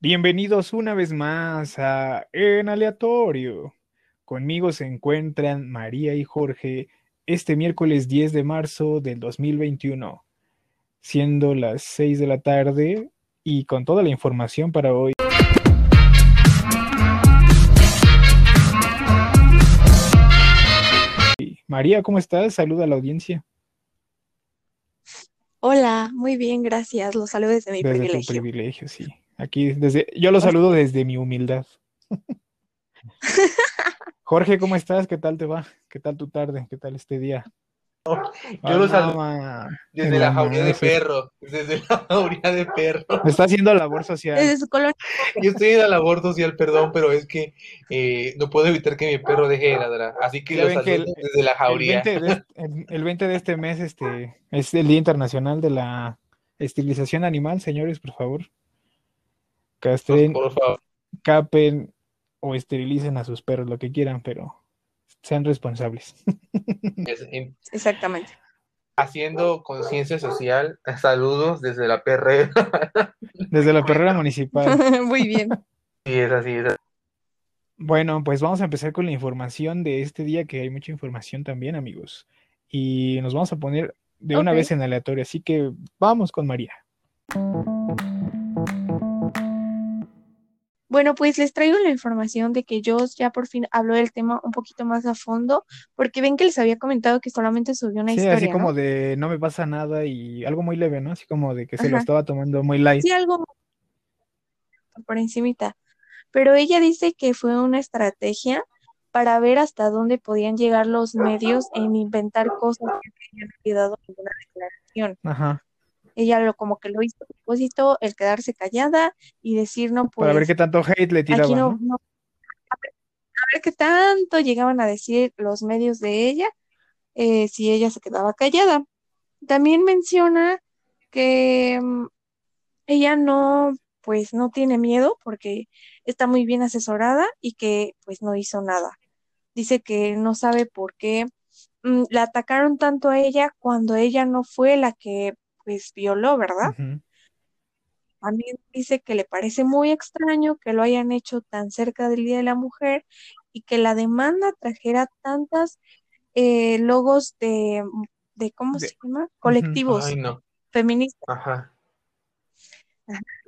Bienvenidos una vez más a En Aleatorio. Conmigo se encuentran María y Jorge este miércoles 10 de marzo del 2021, siendo las 6 de la tarde y con toda la información para hoy. María, ¿cómo estás? Saluda a la audiencia. Hola, muy bien, gracias. Los saludo desde mi Desde tu privilegio. privilegio, sí. Aquí, desde, yo lo saludo desde mi humildad. Jorge, ¿cómo estás? ¿Qué tal te va? ¿Qué tal tu tarde? ¿Qué tal este día? Yo lo Ah, saludo ma- desde la jauría de perro, desde la jauría de perro. Está haciendo labor social. Desde su colonia. Yo estoy en la labor social, perdón, pero es que eh, no puedo evitar que mi perro deje de ladrar, así que lo que saludo desde la El jauría. 20 de, este- el- el 20 de este mes este, es el Día Internacional de la Esterilización Animal, señores, por favor. Castren, Por favor, capen o esterilicen a sus perros, lo que quieran, pero sean responsables. es- en- Exactamente. haciendo conciencia social, saludos desde la perrera. Desde la perrera municipal. Muy bien. Sí, es así, es así. Bueno, pues vamos a empezar con la información de este día, que hay mucha información también, amigos. Y nos vamos a poner de una vez en aleatorio, así que vamos con María. Bueno, pues les traigo la información de que Joss ya por fin habló del tema un poquito más a fondo, porque ven que les había comentado que solamente subió una Sí, historia, así ¿no? como de no me pasa nada y algo muy leve, ¿no? Así como de que se lo estaba tomando muy light. Sí, algo por encimita. Pero ella dice que fue una estrategia para ver hasta dónde podían llegar los medios en inventar cosas que no habían olvidado ninguna declaración. Ajá. Ella lo como que lo hizo a propósito, el quedarse callada y decir, no, Para ver pues qué tanto hate le aquí tiraban, no, ¿no? no, a ver, a ver qué tanto llegaban a decir los medios de ella eh, si ella se quedaba callada. También menciona que mm, ella no, pues no tiene miedo porque está muy bien asesorada y que pues no hizo nada. Dice que no sabe por qué mm, la atacaron tanto a ella cuando ella no fue la que pues violó, ¿verdad? Ujú. También dice que le parece muy extraño que lo hayan hecho tan cerca del Día de la Mujer y que la demanda trajera tantas eh, logos de, de ¿cómo De- se llama? Colectivos Ay, no. feministas. Ajá.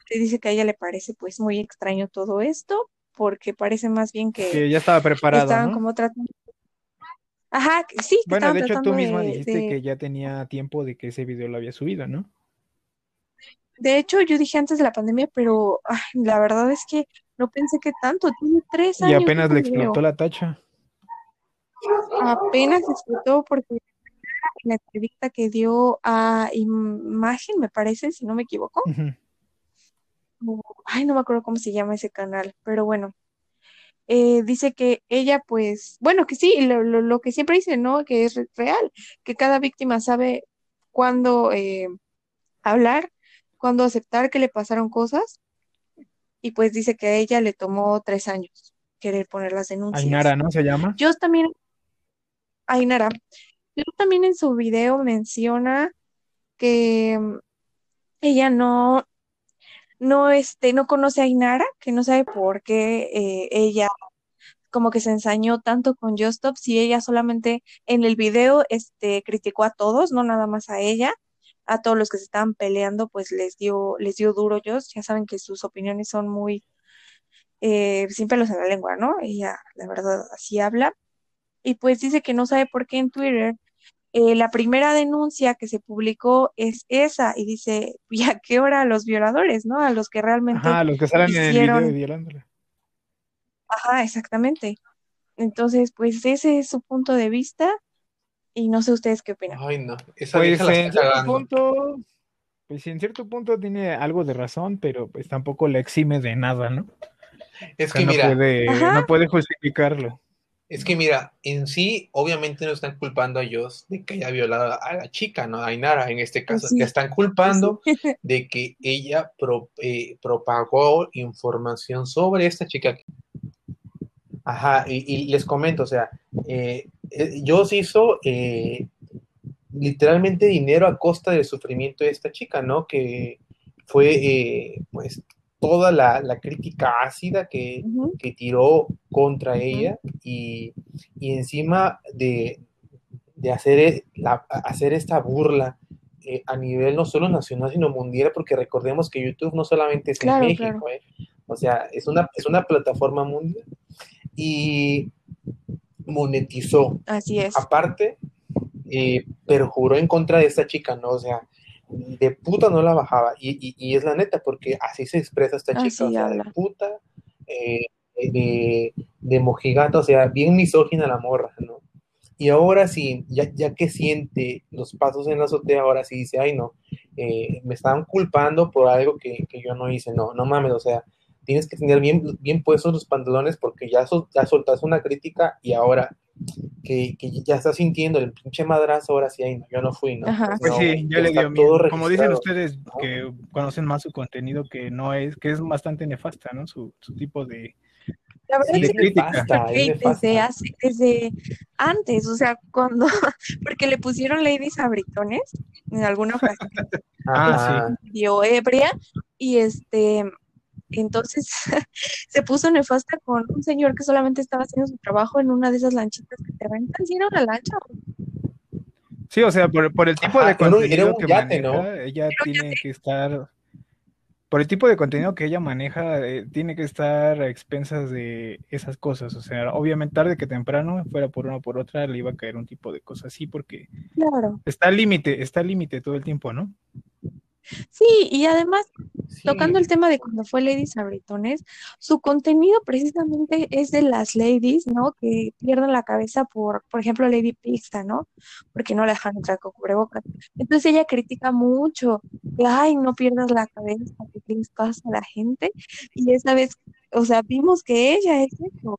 Que dice que a ella le parece pues muy extraño todo esto porque parece más bien que Que ya estaba preparada, estaban ¿no? como tratando. Ajá, sí, que Bueno, de hecho tú misma de, dijiste de- que ya tenía tiempo de que ese video lo había subido, ¿no? De hecho, yo dije antes de la pandemia, pero ay, la verdad es que no pensé que tanto. Tiene tres Y años apenas ese le video. explotó la tacha. Apenas explotó porque en la entrevista que dio a Imagen, me parece, si no me equivoco. Ay, no me acuerdo cómo se llama ese canal, pero bueno. Eh, dice que ella, pues, bueno, que sí, lo, lo, lo que siempre dice, ¿no? Que es re- real, que cada víctima sabe cuándo eh, hablar, cuándo aceptar que le pasaron cosas, y pues dice que a ella le tomó tres años querer poner las denuncias. Ainara, ¿no? Se llama. Yo también, Ainara, yo también en su video menciona que mm, ella no, no, este, no conoce a Ainara, que no sabe por qué eh, ella como que se ensañó tanto con Just Stop si ella solamente en el video este, criticó a todos, no nada más a ella, a todos los que se estaban peleando, pues les dio, les dio duro Just, ya saben que sus opiniones son muy eh, sin pelos en la lengua, ¿no? Ella, la verdad, así habla. Y pues dice que no sabe por qué en Twitter eh, la primera denuncia que se publicó es esa y dice, ¿y a qué hora a los violadores, ¿no? A los que realmente Ajá, los que salen en el video hicieron, violándola. ajá, exactamente. Entonces, pues ese es su punto de vista y no sé ustedes qué opinan. Ay, no. Esa Pues vieja la en está cierto punto, pues en cierto punto tiene algo de razón, pero pues tampoco le exime de nada, ¿no? Es O sea, que no mira, puede, no puede justificarlo. Es que mira, en sí, obviamente no están culpando a Joss de que haya violado a la chica, ¿no? A Ainara, en este caso. Sí, están pues culpando sí. de que ella pro- eh, propagó información sobre esta chica. Ajá, y, y les comento, o sea, eh, eh, Joss hizo eh, literalmente dinero a costa del sufrimiento de esta chica, ¿no? Que fue, eh, pues, toda la, la crítica ácida que, que tiró contra ella y, y encima de, de hacer, e- la- hacer esta burla eh, a nivel no solo nacional, sino mundial, porque recordemos que YouTube no solamente es Claro, en México, claro. ¿eh? o sea, es una, es una plataforma mundial y monetizó Así es. aparte, eh, perjuró en contra de esta chica, ¿no? O sea, de puta no la bajaba. Y, y- y es la neta, porque así se expresa esta chica, Así o sea, habla. de puta, eh, de, de mojigata, o sea, bien misógina la morra, ¿no? Y ahora sí, ya, ya que siente los pasos en la azotea, ahora sí dice, ay no, eh, me estaban culpando por algo que, que yo no hice, no, no mames, o sea, tienes que tener bien, bien puestos los pantalones porque ya, sol- ya soltaste una crítica y ahora que, que ya estás sintiendo el pinche madrazo, ahora sí, ay no, yo no fui, ¿no? Ajá. Pues No, sí, ya le está dio todo miedo. Como dicen ustedes que conocen más su contenido, que no es, que es bastante nefasta, ¿no? Su, su tipo de, La verdad Sí, de es que nefasta, es desde hace, desde antes, o sea, cuando, porque le pusieron ladies a britones en alguna ocasión, Ah, Ajá. dio ebria, y este, entonces se puso nefasta con un señor que solamente estaba haciendo su trabajo en una de esas lanchitas que te rentan, si era una lancha, Sí, o sea, por, por el tipo Ajá, de un- contenido era un que yate, maneja, ¿no? ella tiene que estar, por el tipo de contenido que ella maneja, eh, tiene que estar a expensas de esas cosas. O sea, obviamente tarde que temprano, fuera por una o por otra, le iba a caer un tipo de cosas así, porque claro. está al límite, está al límite todo el tiempo, ¿no? Sí, y además Sí. Tocando el tema de cuando fue Ladies a Britones, su contenido precisamente es de las ladies, ¿no? Que pierden la cabeza por, por ejemplo, Lady Pista, ¿no? Porque no la dejan entrar con cubrebocas. Entonces ella critica mucho, que, ay, no pierdas la cabeza, ¿qué les pasa a la gente? Y esa vez, o sea, vimos que ella es eso,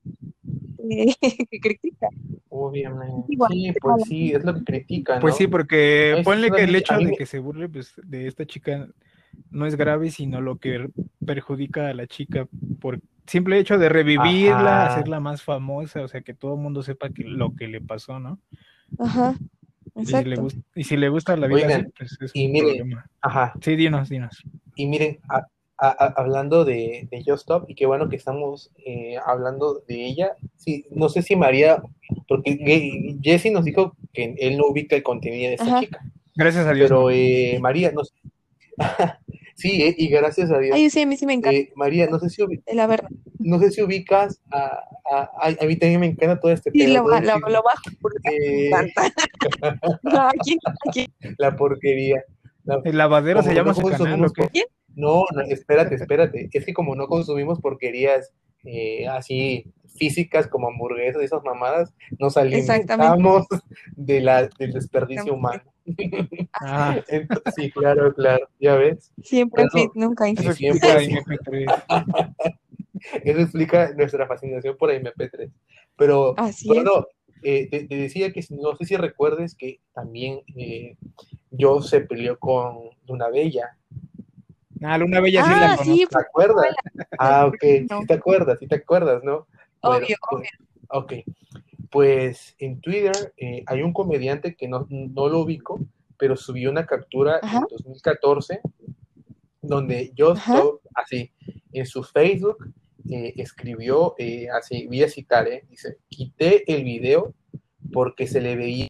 que, que critica. Obviamente. Igual, Sí, pues sí, es lo que critican, Pues ¿no? sí, porque ponle que el hecho de que se burle pues, de esta chica no es grave, sino lo que perjudica a la chica por simple hecho de revivirla, Ajá. hacerla más famosa, o sea, que todo el mundo sepa que, lo que le pasó, ¿no? Ajá, Y si le, exacto. gust- y si le gusta la vida Oigan, pues es y un miren, problema. Ajá. Sí, dinos, dinos. Y miren, a- a- a- hablando de, de Just Stop, y qué bueno que estamos eh, hablando de ella, sí, no sé si María, porque Jesse nos dijo que él no ubica el contenido de esta Ajá. chica, Gracias a Dios. pero eh, María, no sé. sí, eh, y gracias a Dios. Ay, sí, a mí sí me encanta, Eh, María, no sé si, ubi- la verdad. no sé si ubicas a, a, a, a mí también me encanta todo este Y pedo, lo, bajo porque me eh, encanta. No, aquí, aquí. la porquería. La- El lavadero se llama no su canal, ¿o qué? No, no, espérate, espérate. Es que como no consumimos porquerías eh, así físicas como hamburguesas y esas mamadas, nos alimentamos de la, del desperdicio humano. Ah, Entonces, sí, claro, claro, ya ves. Siempre Pero- fit, nunca eso infit. Sí, explica siempre. MP3. Eso explica nuestra fascinación por MP3. Pero Así bueno, eh, te, te decía que no sé si recuerdes que también eh, yo se peleó con Luna Bella. Ah, Luna Bella sí la conozco. sí, ¿Te acuerdas? Ah, ok, No. sí te acuerdas, sí te acuerdas, ¿no? Bueno, obvio, pues, ok, pues en Twitter eh, hay un comediante que no, no lo ubico, pero subió una captura Ajá. en 2014 donde yo estoy así en su Facebook eh, escribió eh, así, voy a citar, eh, dice, quité el video porque se le veía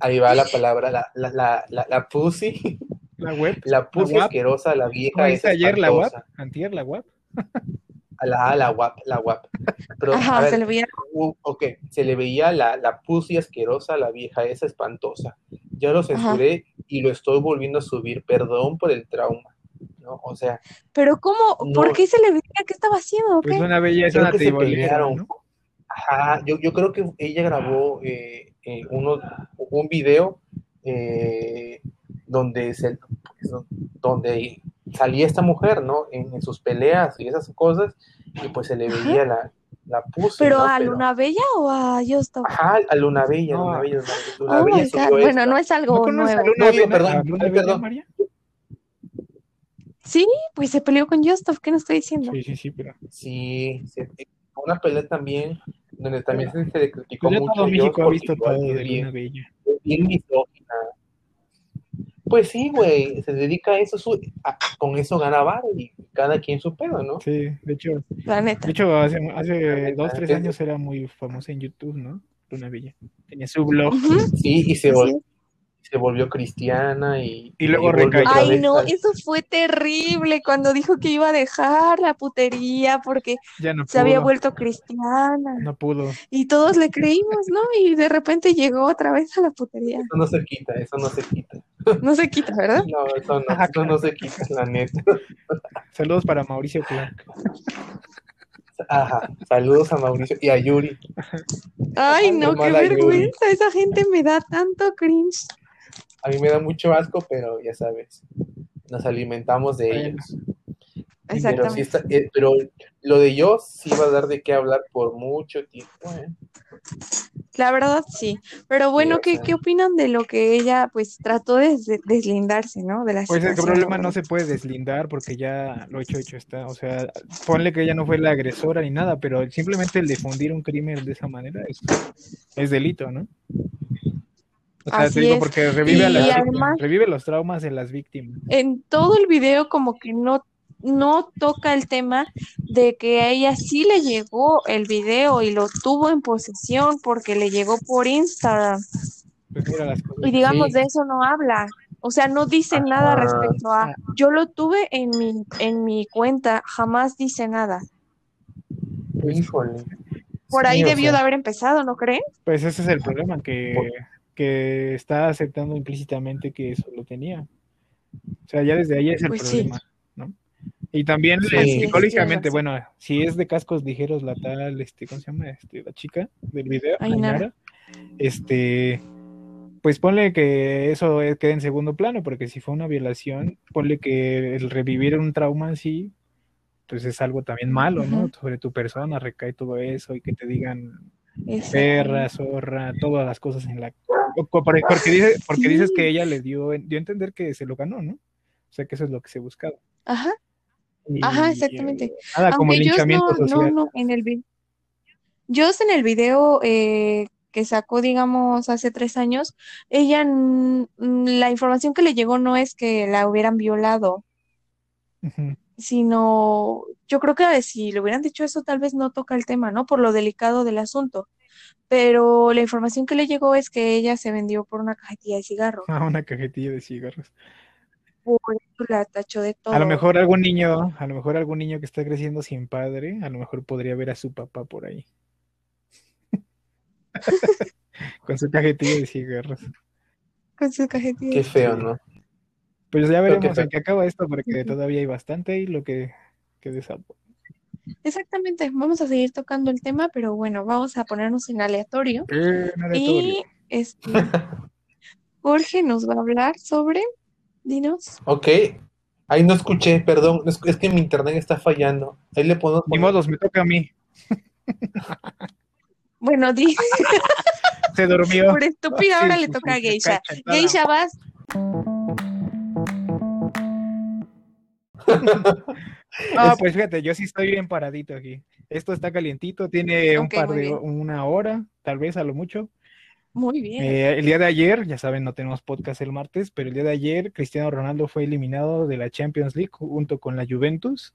ahí va la palabra, la, la, la, la, la pussy, La web. la guap. asquerosa, la ¿Cómo vieja esa ayer la WAP? espantosa. Antier la WAP. La, la guap, la guap. Pero, Ajá, ver, se le veía. uh, ok, se le veía la, la pussy asquerosa, la vieja esa espantosa. Ya lo censuré y lo estoy volviendo a subir. Perdón por el trauma. ¿no? O sea, Pero ¿cómo? No. ¿Por qué se le veía? ¿Qué estaba haciendo? o Pues creo una que se tribolera, pelearon. ¿no? Ajá, yo, yo creo que ella grabó eh, eh, uno, un video eh, donde, se, pues, donde salía esta mujer, ¿no? En, en sus peleas y esas cosas, y pues se le veía la, la pussy, ¿Pero ¿no? a Pero- Luna Bella o a Justo? Ajá, a Luna Bella, No. Luna Bella, Luna Bella, Luna Oh Bella my subió God. Bueno, no es algo ¿No nuevo. Luna Bella, perdón, a Luna ay, Bella, perdón. María? Sí, pues se peleó con Justov, ¿qué no estoy diciendo? Sí, sí, sí, pero... Sí, una pelea también, donde también se, se le criticó mucho todo México ha visto todo de Luna Bella. es bien misógina. Pues sí, güey, se dedica a eso, su- a- con eso gana varo y cada quien su pedo, ¿no? Sí, de hecho, La neta. de hecho hace, hace neta, dos, tres es- años era muy famosa en YouTube, ¿no? Luna Villa. Tenía su blog. Sí, y se, vol-. se volvió cristiana y, Y luego recayó. Ay, no, al- eso fue terrible cuando dijo que iba a dejar la putería porque Ya no se había vuelto cristiana No pudo. y todos le creímos, ¿no? Y de repente llegó otra vez a la putería. Eso no se quita, eso no se quita. No se quita, ¿verdad? No, eso no, Ah, eso no se quita, la neta. Saludos para Mauricio Clark. Ajá, saludos a Mauricio y a Yuri. Ay, no, qué vergüenza. Esa gente me da tanto cringe. A mí me da mucho asco, pero ya sabes, nos alimentamos de Bueno. ellos. Pero, sí Exactamente. está, eh, pero lo de yo sí va a dar de qué hablar por mucho tiempo. ¿eh? La verdad, sí. Pero bueno, ¿qué, sea. qué opinan de lo que ella, pues, trató de des- deslindarse, ¿no? De la Pues el problema no se puede deslindar porque ya lo hecho hecho está. O sea, ponle que ella no fue la agresora ni nada, pero simplemente el difundir un crimen de esa manera es, es delito, ¿no? O sea, Así te digo es. porque revive a las además- revive los traumas de las víctimas. En todo el video como que no, no toca el tema de que a ella sí le llegó el video y lo tuvo en posesión porque le llegó por Instagram. Pues mira las cosas. Y digamos, Sí. de eso no habla. O sea, no dice nada respecto a, yo lo tuve en mi, en mi cuenta, jamás dice nada. Híjole. Por Sí, ahí o debió sea, de haber empezado, ¿no creen? Pues ese es el problema, que, que está aceptando implícitamente que eso lo tenía. O sea, ya desde ahí es el Pues sí. problema, ¿no? Y también Sí. es, psicológicamente, tienes bueno, si es de cascos ligeros la tal, este, ¿cómo se llama? Este, la chica del video, Ainara. Este, pues ponle que eso quede en segundo plano, porque si fue una violación, ponle que el revivir un trauma así, pues es algo también malo, ¿no? Sobre tu persona recae todo eso y que te digan perra, zorra, todas las cosas en la... Porque, dice- porque dices que ella le dio, dio a entender que se lo ganó, ¿no? O sea, que eso es lo que se buscaba. Ajá, Y, ajá, exactamente. Nada como Aunque Joss linchamiento no, no, social. no, en el video. Joss en el video eh, que sacó, digamos, hace tres años, ella, la información que le llegó no es que la hubieran violado, sino yo creo que si le hubieran dicho eso, tal vez no toca el tema, ¿no? Por lo delicado del asunto. Pero la información que le llegó es que ella se vendió por una cajetilla de cigarros. Ah, una cajetilla de cigarros. Por eso la tachó de todo. A lo mejor algún niño, a lo mejor algún niño que está creciendo sin padre, a lo mejor podría ver a su papá por ahí. Con su cajetilla de cigarros. Con su cajetilla. Qué feo, ¿no? Pues ya veremos en qué acaba esto, porque todavía hay bastante y lo que, que. Exactamente, vamos a seguir tocando el tema, pero bueno, vamos a ponernos en aleatorio. Eh. Y este Jorge nos va a hablar sobre, dinos, Ok. Ahí no escuché, perdón. Es es que mi internet está fallando. Ahí le podemos Ni modos, me toca a mí. bueno, di, Se durmió. por estúpida ahora Sí, le toca a Geisha. Geisha, vas. Ah, pues fíjate, yo sí estoy bien paradito aquí. Esto está calientito, tiene un par de bien. una hora, tal vez a lo mucho. Muy bien. Eh, el día de ayer, ya saben, no tenemos podcast el martes, pero el día de ayer Cristiano Ronaldo fue eliminado de la Champions League junto con la Juventus.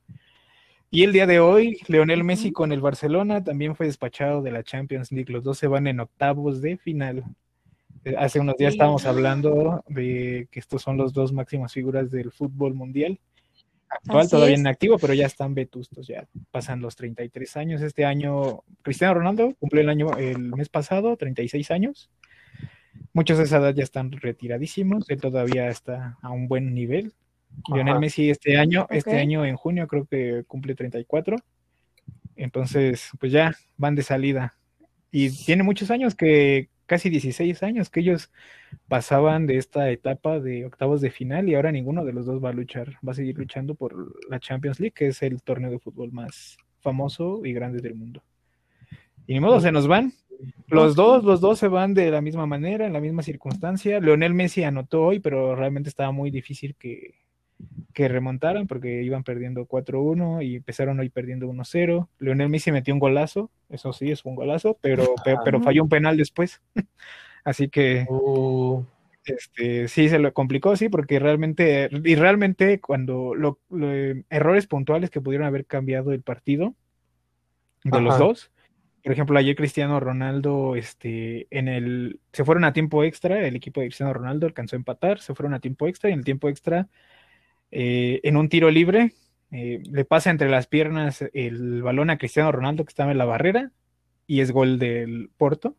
Y el día de hoy, Leonel Messi con el Barcelona también fue despachado de la Champions League. Los dos se van en octavos de final. Eh, Hace unos días estábamos hablando de que estos son los dos máximas figuras del fútbol mundial. Actual, Así todavía es. en activo, pero ya están vetustos, ya pasan los 33 años. Este año, Cristiano Ronaldo cumplió el año, el mes pasado, 36 años. Muchos de esa edad ya están retiradísimos, él todavía está a un buen nivel. Lionel. Messi este año, este año en junio creo que cumple 34. Entonces, pues ya van de salida. Y tiene muchos años que, casi 16 años, que ellos pasaban de esta etapa de octavos de final y ahora ninguno de los dos va a luchar, va a seguir luchando por la Champions League, que es el torneo de fútbol más famoso y grande del mundo. Y ni modo, se nos van. Los dos, los dos se van de la misma manera, en la misma circunstancia. Leonel Messi anotó hoy, pero realmente estaba muy difícil que, que remontaran porque iban perdiendo 4-1 y empezaron hoy perdiendo 1-0. Leonel Messi metió un golazo, eso sí, es un golazo, pero, pero, pero falló un penal después. Así que Uh, Este, sí, se lo complicó, sí, porque realmente, y realmente cuando lo, errores puntuales que pudieron haber cambiado el partido de los dos, por ejemplo, ayer Cristiano Ronaldo, este, en el, se fueron a tiempo extra, el equipo de Cristiano Ronaldo alcanzó a empatar, se fueron a tiempo extra y en el tiempo extra, eh, en un tiro libre, eh, le pasa entre las piernas el balón a Cristiano Ronaldo que estaba en la barrera y es gol del Porto,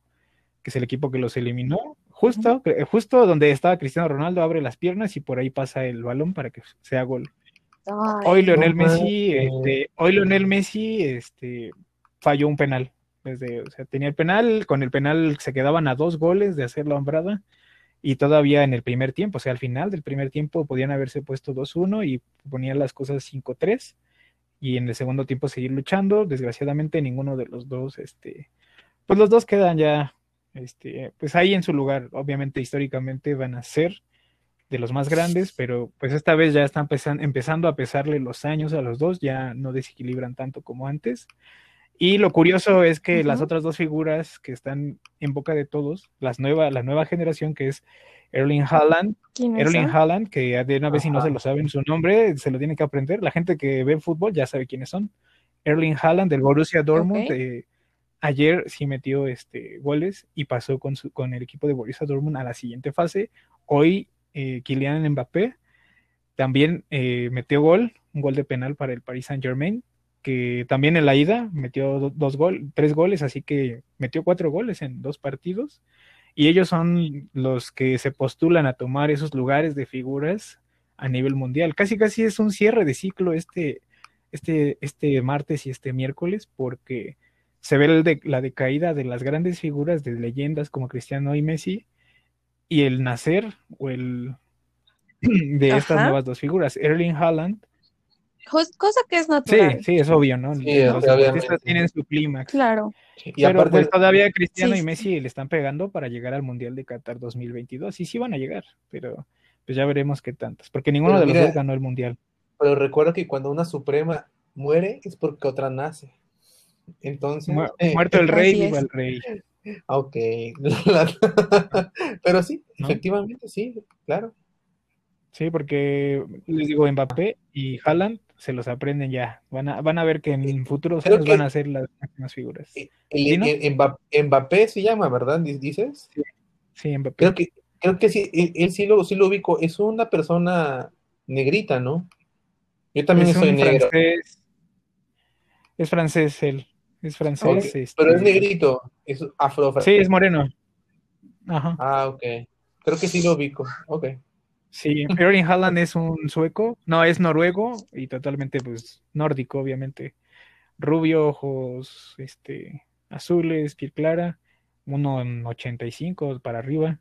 que es el equipo que los eliminó. Justo, eh, justo donde estaba Cristiano Ronaldo abre las piernas y por ahí pasa el balón para que sea gol. hoy Leonel Messi, este, hoy Leonel Messi este, falló un penal. Desde, o sea, tenía el penal, con el penal se quedaban a dos goles de hacer la hombrada y todavía en el primer tiempo, o sea, al final del primer tiempo podían haberse puesto 2-1 y ponían las cosas 5-3 y en el segundo tiempo seguir luchando. Desgraciadamente ninguno de los dos, este, pues los dos quedan ya este, pues ahí en su lugar, obviamente históricamente van a ser de los más grandes, pero pues esta vez ya están empezando a pesarle los años a los dos, ya no desequilibran tanto como antes. Y lo curioso es que las otras dos figuras que están en boca de todos, las nueva, la nueva generación que es Erling Haaland, Erling Haaland, que de una vez si no se lo saben su nombre, se lo tiene que aprender. La gente que ve fútbol ya sabe quiénes son. Erling Haaland del Borussia Dortmund, eh, Ayer sí metió este, goles y pasó con, su, con el equipo de Borussia Dortmund a la siguiente fase. Hoy eh, Kylian Mbappé también eh, metió gol, un gol de penal para el Paris Saint Germain, que también en la ida metió dos gol, tres goles, así que metió cuatro goles en dos partidos. Y ellos son los que se postulan a tomar esos lugares de figuras a nivel mundial. Casi casi es un cierre de ciclo este, este, este martes y este miércoles, porque se ve de, la decaída de las grandes figuras de leyendas como Cristiano y Messi y el nacer o el de estas nuevas dos figuras, Erling Haaland. Cosa que es natural. Sí, sí, es obvio, ¿no? los deportistas tienen su clímax. Claro. Y Pero aparte, pues, todavía Cristiano y Messi le están pegando para llegar al Mundial de Qatar 2022. Y sí van a llegar, pero pues ya veremos qué tantos. Porque ninguno de los dos ganó el Mundial. Pero recuerdo que cuando una suprema muere es porque otra nace. Entonces. Eh, muerto el rey, viva el rey. Ok. Pero sí, efectivamente, sí, claro. Sí, porque les digo, Mbappé y Haaland se los aprenden ya. Van a, van a ver que en futuros años van a ser las máximas figuras. Mbappé, se llama, ¿verdad? ¿Dices? Sí, Mbappé. Creo que, creo que sí, él, sí, lo, sí lo ubico. Es una persona negrita, ¿no? Yo también soy negro. Es francés él. Es francés. Este, pero es negrito, es afro Sí, es moreno. Ajá. Ah, ok. Creo que sí lo ubico. Ok. Sí, Erling Haaland es un sueco, no, es noruego y totalmente pues nórdico, obviamente. Rubio, ojos este, azules, piel clara, uno en 85 para arriba,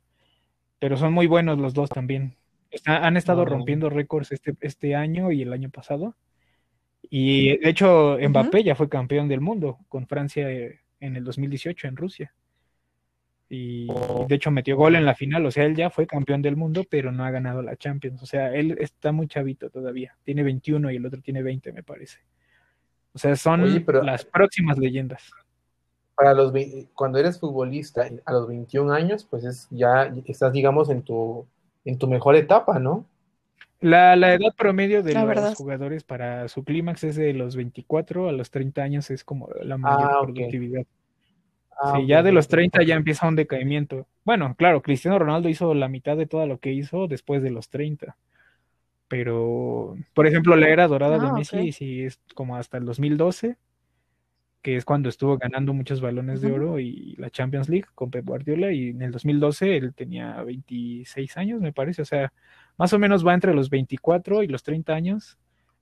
pero son muy buenos los dos también. han estado rompiendo récords este, este año y el año pasado. Y de hecho, Mbappé ya fue campeón del mundo con Francia eh, en el 2018 en Rusia. Y de hecho metió gol en la final, o sea, él ya fue campeón del mundo, pero no ha ganado la Champions. O sea, él está muy chavito todavía. Tiene 21 y el otro tiene 20, me parece. O sea, son las próximas leyendas. Para los cuando eres futbolista a los 21 años, pues es ya estás digamos en tu en tu mejor etapa, ¿no? La, edad promedio de los jugadores para su clímax es de los 24 a los 30 años, es como la mayor ah, productividad. Ah, sí, ya de los 30 ya empieza un decaimiento. Bueno, claro, Cristiano Ronaldo hizo la mitad de todo lo que hizo después de los 30. Pero, por ejemplo, la era dorada de ah, Messi sí es como hasta el 2012, que es cuando estuvo ganando muchos balones de oro y la Champions League con Pep Guardiola. Y en el 2012 él tenía 26 años, me parece. O sea, más o menos va entre los 24 y los 30 años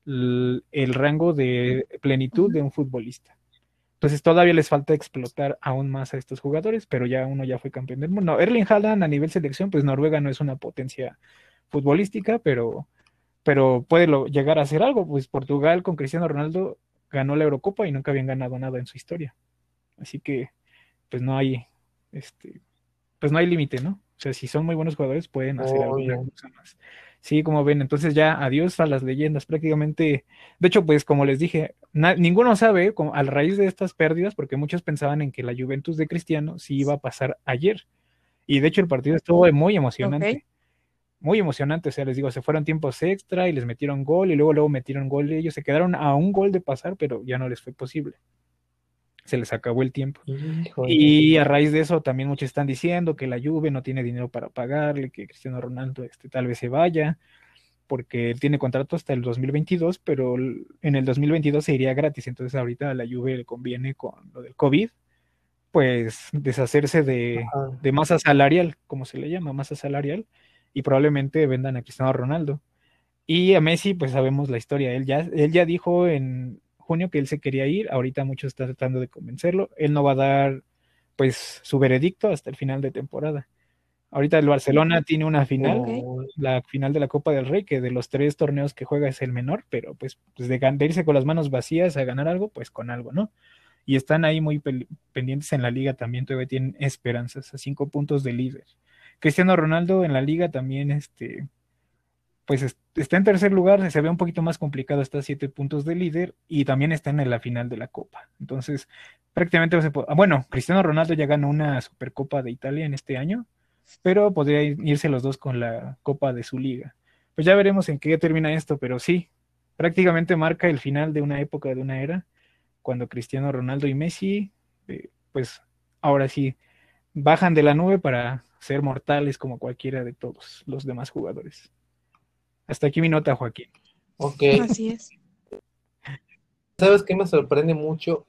el, rango de plenitud de un futbolista. Entonces todavía les falta explotar aún más a estos jugadores, pero ya uno ya fue campeón del mundo. Erling Haaland a nivel selección, pues Noruega no es una potencia futbolística, pero, pero puede llegar a hacer algo. Pues Portugal con Cristiano Ronaldo ganó la Eurocopa y nunca habían ganado nada en su historia. Así que, pues no hay, este, pues no hay límite, ¿no? O sea, si son muy buenos jugadores, pueden hacer algo más. Sí, como ven, entonces ya adiós a las leyendas, prácticamente. De hecho, pues como les dije, ninguno sabe, como, a raíz de estas pérdidas, porque muchos pensaban en que la Juventus de Cristiano sí iba a pasar ayer. Y de hecho el partido estuvo muy emocionante. muy emocionante, o sea, les digo, se fueron tiempos extra y les metieron gol y luego luego metieron gol y ellos se quedaron a un gol de pasar, pero ya no les fue posible. Se les acabó el tiempo. Híjole. Y a raíz de eso también muchos están diciendo que la Juve no tiene dinero para pagarle, que Cristiano Ronaldo este, tal vez se vaya, porque él tiene contrato hasta el 2022, pero en el 2022 se iría gratis, entonces ahorita a la Juve le conviene con lo del COVID, pues deshacerse de, de masa salarial, como se le llama, masa salarial, y probablemente vendan a Cristiano Ronaldo. Y a Messi, pues sabemos la historia. Él ya, él ya dijo en junio que él se quería ir. Ahorita muchos están tratando de convencerlo. Él no va a dar, pues, su veredicto hasta el final de temporada. Ahorita el Barcelona tiene una final, la final de la Copa del Rey, que de los tres torneos que juega es el menor, pero pues, pues de, de irse con las manos vacías a ganar algo, pues con algo, ¿no? Y están ahí muy pendientes en la liga también, todavía tienen esperanzas, a cinco puntos de líder. Cristiano Ronaldo en la liga también, este, pues es- está en tercer lugar, se ve un poquito más complicado, está a siete puntos de líder y también está en la final de la Copa. Entonces, prácticamente, ah, bueno, Cristiano Ronaldo ya ganó una Supercopa de Italia en este año, pero podría irse los dos con la Copa de su liga. Pues ya veremos en qué termina esto, pero sí, prácticamente marca el final de una época, de una era, cuando Cristiano Ronaldo y Messi, eh, pues ahora sí, bajan de la nube para ser mortales como cualquiera de todos los demás jugadores. Hasta aquí mi nota, Joaquín. Ok. Así es. ¿Sabes qué me sorprende mucho?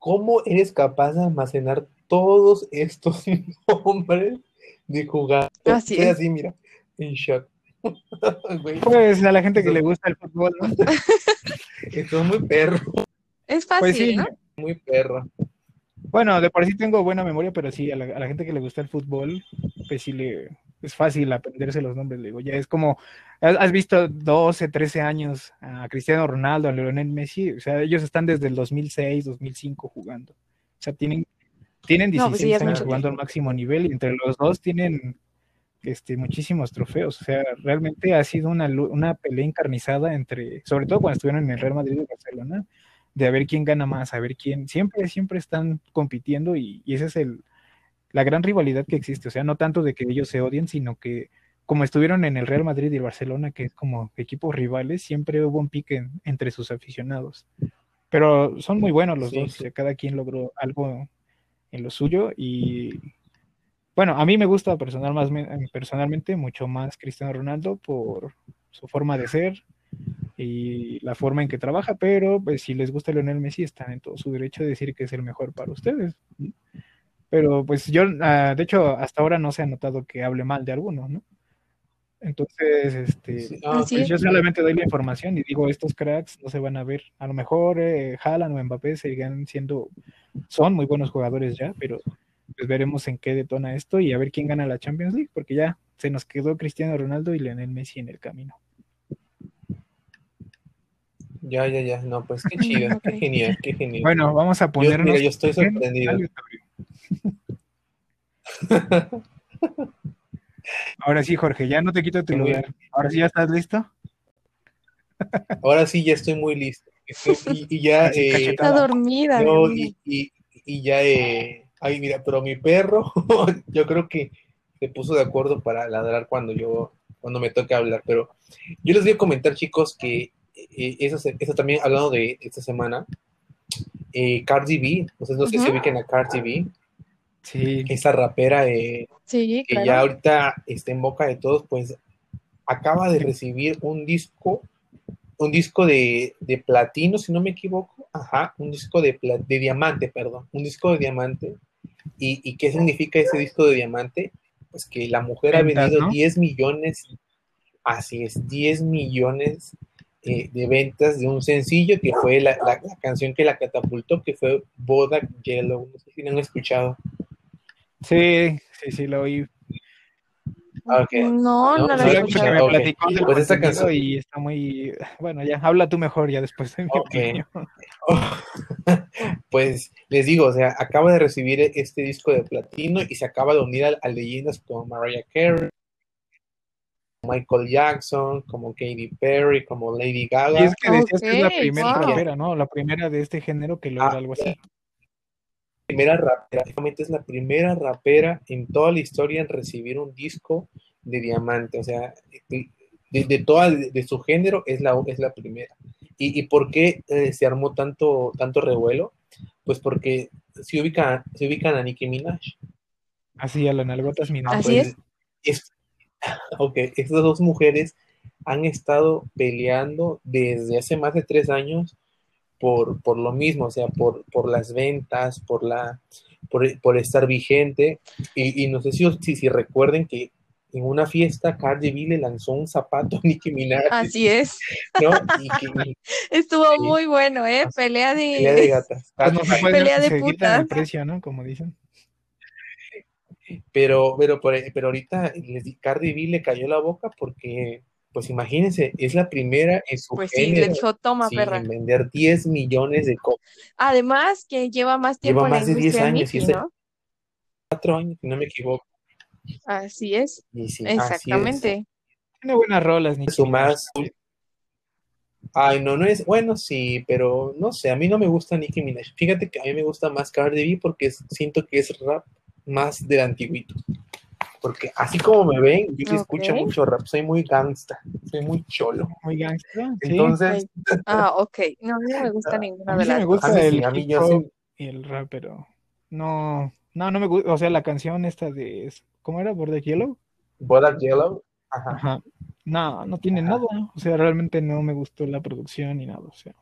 ¿Cómo eres capaz de almacenar todos estos nombres de jugadores? Así Estoy es. así, mira, en shock. Pues a la gente que le gusta el fútbol, ¿no? esto es muy perro, Es fácil, Pues sí, ¿no? muy perro. Bueno, de por sí tengo buena memoria, pero sí, a la, a la gente que le gusta el fútbol, pues sí le es fácil aprenderse los nombres. le Digo, ya es como, has has visto 12, 13 años a Cristiano Ronaldo, a Lionel Messi, o sea, ellos están desde el 2006, 2005 jugando. O sea, tienen, tienen No, 16 pues sí, años jugando al máximo nivel y entre los dos tienen este, muchísimos trofeos. O sea, realmente ha sido una, una pelea encarnizada entre, sobre todo cuando estuvieron en el Real Madrid y Barcelona, de a ver quién gana más, a ver quién, siempre, siempre están compitiendo y, y esa es el, la gran rivalidad que existe, o sea, no tanto de que ellos se odien, sino que como estuvieron en el Real Madrid y el Barcelona, que es como equipos rivales, siempre hubo un pique en- entre sus aficionados. Pero son muy buenos los Sí, dos, sí. o sea, cada quien logró algo en lo suyo y bueno, a mí me gusta personal más, personalmente mucho más Cristiano Ronaldo por su forma de ser y la forma en que trabaja, pero pues si les gusta Lionel Messi están en todo su derecho de decir que es el mejor para ustedes. Pero pues yo, ah, de hecho, hasta ahora no se ha notado que hable mal de alguno, ¿no? Entonces, este, Sí, ah, pues es. yo solamente doy la información y digo, estos cracks no se van a ver. A lo mejor eh, Haaland o Mbappé seguirán siendo, son muy buenos jugadores ya, pero pues veremos en qué detona esto y a ver quién gana la Champions League, porque ya se nos quedó Cristiano Ronaldo y Lionel Messi en el camino. Ya, ya, ya. No, pues qué chido, qué genial, qué genial. Bueno, vamos a yo, ponernos. mira, yo estoy en sorprendido. Ahora sí, Jorge, ya no te quito tu Muy lugar. Ahora sí ya estás listo. Ahora sí ya estoy muy listo. Estoy- y, y ya, eh. Está dormida. no, mi y, y, y ya, eh, ay, mira, pero mi perro, yo creo que se puso de acuerdo para ladrar cuando yo, cuando me toca hablar, pero yo les voy a comentar, chicos, que eh, eso, se- eso también, hablando de esta semana, eh, Cardi B, ustedes no sé si Ujú. ubiquen a Cardi B, Sí, esa rapera eh, Sí, que ya ahorita está en boca de todos, pues acaba de recibir un disco, un disco de, de platino, si no me equivoco, ajá, un disco de, diamante, perdón, un disco de diamante. ¿Y, y qué significa ese disco de diamante? Pues que la mujer ha vendido ¿no? 10 millones, así es, 10 millones eh, de ventas de un sencillo que fue la, la- la canción que la catapultó, que fue Bodak Yellow, no sé si lo han escuchado. Sí, sí, sí, lo oí. Ah, ok. No, No, no, la escuchado, me escuchado. ok. platicó del Pues esta canción- y está muy... Bueno, ya, habla tú mejor ya después de mi Ok. opinión. pues les digo, o sea, acaba de recibir este disco de platino y se acaba de unir a, a leyendas como Mariah Carey, Michael Jackson, como Katy Perry, como Lady Y Gaga. es que decías que es la primera wow. rapera, ¿no? La primera de este género que logra Ah, algo así. Primera rapera, prácticamente es la primera rapera en toda la historia en recibir un disco de diamante, o sea, de, de toda, de su género es la, es la primera. ¿Y, y por qué eh, se armó tanto, tanto revuelo? Pues porque se ubican, se ubican a Nicki Minaj. Así, a las nalgotas Minaj. Así Pues, es- ok, estas dos mujeres han estado peleando desde hace más de tres años por, por lo mismo, o sea, por, por las ventas, por la, por, por estar vigente. Y, y no sé si, si, si recuerden que en una fiesta Cardi B le lanzó un zapato a Nicki Minaj, Así es. ¿no? Y que Estuvo Sí. muy bueno, ¿eh? Pelea pelea de de... gatas. Pues no se puede Pelea de putas. el precio, ¿no? Como dicen. Pero, pero, por- pero ahorita les di- Cardi B le cayó la boca porque, pues imagínense, es la primera en su Pues sí, le género dijo, toma, sí, perra. en vender 10 millones de copias. Además, que lleva más tiempo Lleva en la más de 10 industria años y Nicki, es el- ¿no? Cuatro años, si no me equivoco. Así es, Y sí, así es. exactamente. Tiene buenas rolas, Nicki Su más. Ay, no, no es. Bueno, sí, pero no sé, a mí no me gusta Nicki Minaj. Fíjate que a mí me gusta más Cardi B porque siento que es rap más del antiguito. Porque así como me ven, yo sí escucho mucho rap, soy muy gangsta, soy muy cholo. Muy gangsta. Sí. Entonces, Ah, ok. No, a mí no me gusta ninguna de sí me las gusta A mí sí, el a mí yo sí. y el rap, pero no, no, no me gusta. O sea, la canción esta de, ¿cómo era? Border Yellow. Bodak Yellow, ajá. Ajá. No, no tiene Ajá. nada. O sea, realmente no me gustó la producción ni nada. O sea,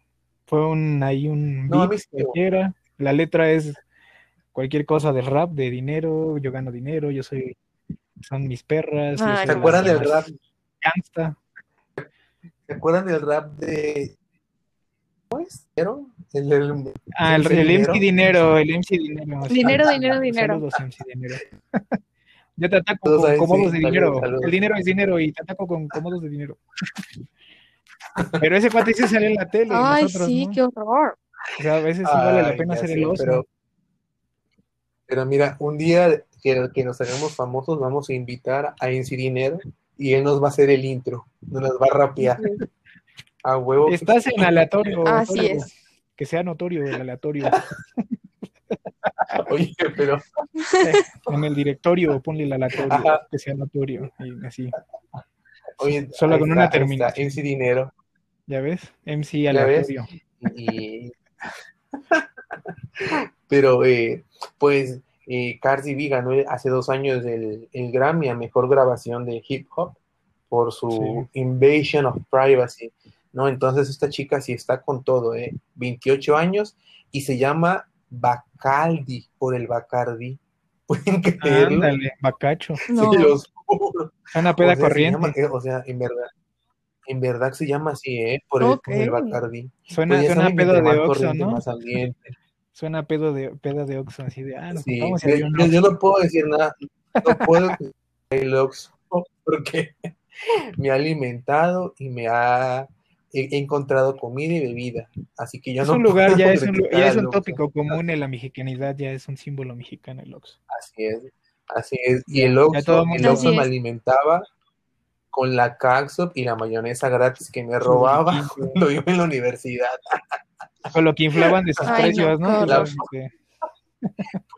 fue un ahí un No, beat sí me gusta. cualquiera. La letra es cualquier cosa de rap, de dinero, yo gano dinero, yo soy, son mis perras, yo Ah, ¿Se acuerdan del rap? gangsta. ¿Se acuerdan del rap de. ¿Cómo es? ¿Dinero? El, Ah, el, MC el MC Dinero. Dinero, el MC Dinero. Dinero, dinero, dinero. Saludos, MC Dinero. Yo te ataco con cómodos de dinero. saludos, saludos. El dinero es dinero y te ataco con cómodos de dinero. Pero ese cuate sí sale en la tele. Ay, nosotros sí, no. qué horror. O sea, a veces sí vale la Ay, pena ser el oso. Pero, pero mira, un día que, que nos hagamos famosos, vamos a invitar a MC Dinero y él nos va a hacer el intro, nos va a rapear a huevo. Estás en aleatorio. Así Torio. es. Que sea notorio el aleatorio. Oye, pero En el directorio ponle el aleatorio. Ajá. Que sea notorio. Y así. oye, Solo con está, una terminación. MC Dinero. ¿Ya ves? MC ves? aleatorio. Y... Pero, eh, pues, eh, Cardi B ganó hace dos años el, el Grammy a Mejor Grabación de Hip Hop por su Invasion of Privacy, ¿no? Entonces esta chica sí está con todo, ¿eh? 28 años y se llama Bacardi por el Bacardi. ¿Pueden creerlo? Ándale, bacacho. No. Los juro. Una peda O sea, se corriente. llama- eh, o sea, en verdad, en verdad se llama así, ¿eh? Por el, por el Ok. Bacardi. Suena, Pues suena a pedo de Oxxo, corriente, ¿no? más ambiente. Suena a pedo de, pedo de Oxxo, así de, ah, nos Sí, juntamos y yo, no puedo decir nada, no puedo decir el Oxxo porque me ha alimentado y me ha he, he encontrado comida y bebida, así que yo Es no un lugar, ya es un, ya es al un tópico común en la mexicanidad, ya es un símbolo mexicano el Oxxo. Así es, así es. Y el Oxxo, el Oxxo me alimentaba con la catsup y la mayonesa gratis que me robaba cuando iba en la universidad. Con lo que inflaban de sus Ay, precios, ¿no? Este,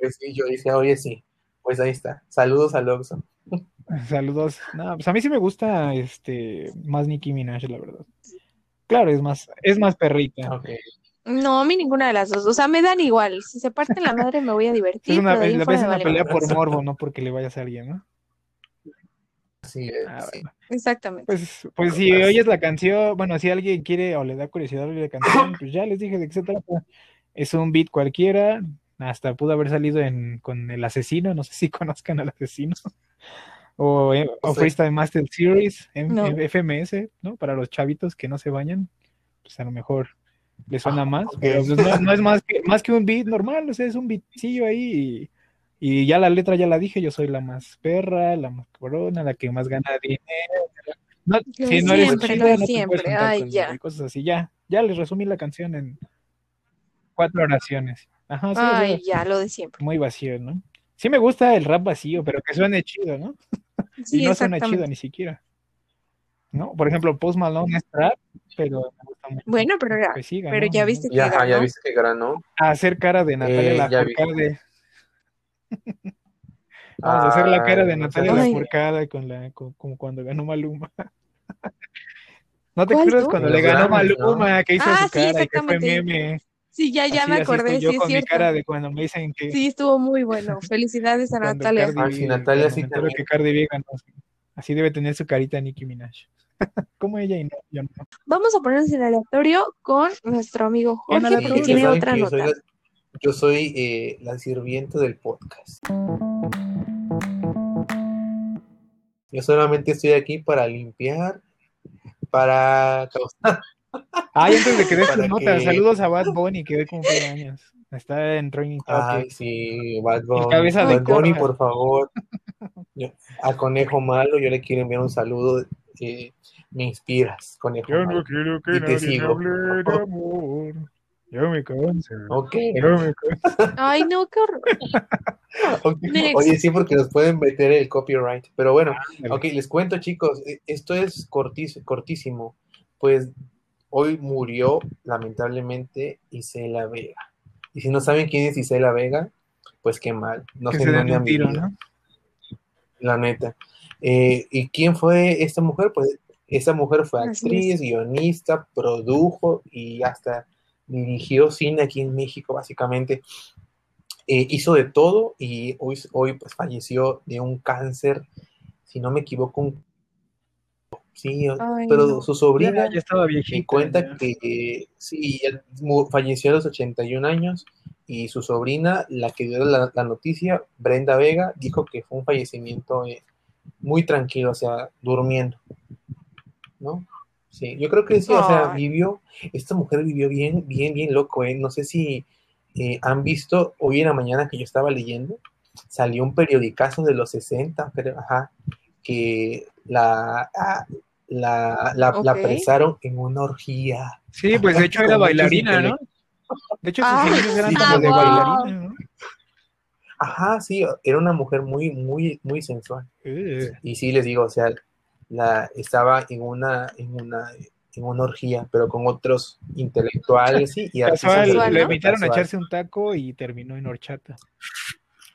Pues sí, yo dije, oye, sí, pues ahí está. Saludos al Oxxo. Saludos. No, pues a mí sí me gusta este más Nicki Minaj, la verdad. Claro, es más, es más perrita. No, a mí ninguna de las dos. O sea, me dan igual. Si se parten la madre me voy a divertir, Es una, pero la me una vale pelea por morbo, no porque le vayas a alguien, ¿no? Así es, Ah, bueno. Exactamente. Pues, pues si oyes la canción, bueno, si alguien quiere o le da curiosidad oír la canción, pues ya les dije de qué se trata. Es un beat cualquiera, hasta pudo haber salido en, con el asesino, no sé si conozcan al asesino. O, eh, o Sí. Freestyle Master Series, M- No. FMS, ¿no? Para los chavitos que no se bañan, pues a lo mejor les suena Ah, más, pero pues no, no es más que, más que un beat normal, o sea, es un beatcillo ahí y, ya la letra ya la dije, yo soy la más perra, la más corona, la que más gana dinero. No, Lo si no eres siempre, chida, lo de no te siempre. puedes juntar Ay, conmigo ya. y cosas así, ya, ya les resumí la canción en cuatro oraciones. Ajá, sí, Ay, ya, lo de siempre. muy vacío, ¿no? Sí me gusta el rap vacío, pero que suene chido, ¿no? Sí, y no suena chido ni siquiera. ¿No? Por ejemplo, Post Malone es trap, pero me gusta mucho Bueno, pero ya, pero ya viste que Ya, ajá, ya ganó. viste que ganó. A hacer cara de Natalia Eh. Lafourcade. Vamos a hacer la cara de Natalia Ay. Lafourcade con la, con- como cuando ganó Maluma. ¿No te ¿Cuál acuerdas cuando le ganó. Maluma? Que hizo Ah, su sí, cara y que fue exactamente. meme. Sí, ya, ya Así- me así acordé, yo sí es con mi cierto. cara de cuando me dicen que Sí, estuvo muy bueno. Felicidades a Natalia. Cardi Ah, B- sí, Natalia cuando sí me entero también. que Cardi B ganó. Así debe tener su carita Nicki Minaj. Como ella y no, yo no. Vamos a ponernos en aleatorio con nuestro amigo Jorge, porque Sí, tiene otra nota. Yo soy eh, la sirviente del podcast. Yo solamente estoy aquí para limpiar, para causar. Ay, antes de que des tu nota, que- saludos a Bad Bunny que hoy cumple años. Está en Training Ay, sí, Bad Bunny. cabeza de Bad Bunny, corra. por favor. Yo- a Conejo Malo, yo le quiero enviar un saludo. eh, me inspiras, Conejo Yo Malo. no quiero Y que te nadie me sigo. hable de amor. Yo me canso. Ok. Yo me canso. Ay, no, qué horror. Oye, sí, porque nos pueden meter el copyright. Pero bueno, Ándale. Ok, les cuento chicos, e- esto es cortis- cortísimo. Pues hoy murió lamentablemente Isela Vega. Y si no saben quién es Isela Vega, pues qué mal. No que se dónde un tiro, ¿no? la neta. Eh, ¿Y quién fue esta mujer? Pues esta mujer fue actriz, guionista, produjo y hasta dirigió cine aquí en México, básicamente. Eh, hizo de todo y hoy, hoy pues falleció de un cáncer, si no me equivoco, un... Sí, Ay, pero no. su sobrina Ya, ya estaba viejita. me cuenta ya. que sí, él falleció a los 81 años y su sobrina, la que dio la, la noticia, Brenda Vega, dijo que fue un fallecimiento eh, muy tranquilo, o sea, durmiendo, ¿no? Sí, yo creo que sí, o sea, vivió, esta mujer vivió bien, bien, bien loco, ¿eh? No sé si eh, han visto hoy en la mañana que yo estaba leyendo, salió un periodicazo de los 60, creo, ajá, que la, ah, la, la, apresaron en una orgía. Sí, pues de hecho era bailarina, ¿no? De hecho sus eran sí, como de bailarina, ¿no? Ajá, sí, era una mujer muy, muy, muy sensual. Eh, Y sí, les digo, o sea, la, estaba en una, en una, en una orgía, pero con otros intelectuales sí, y artistas Casual, le invitaron a echarse un taco y terminó en horchata.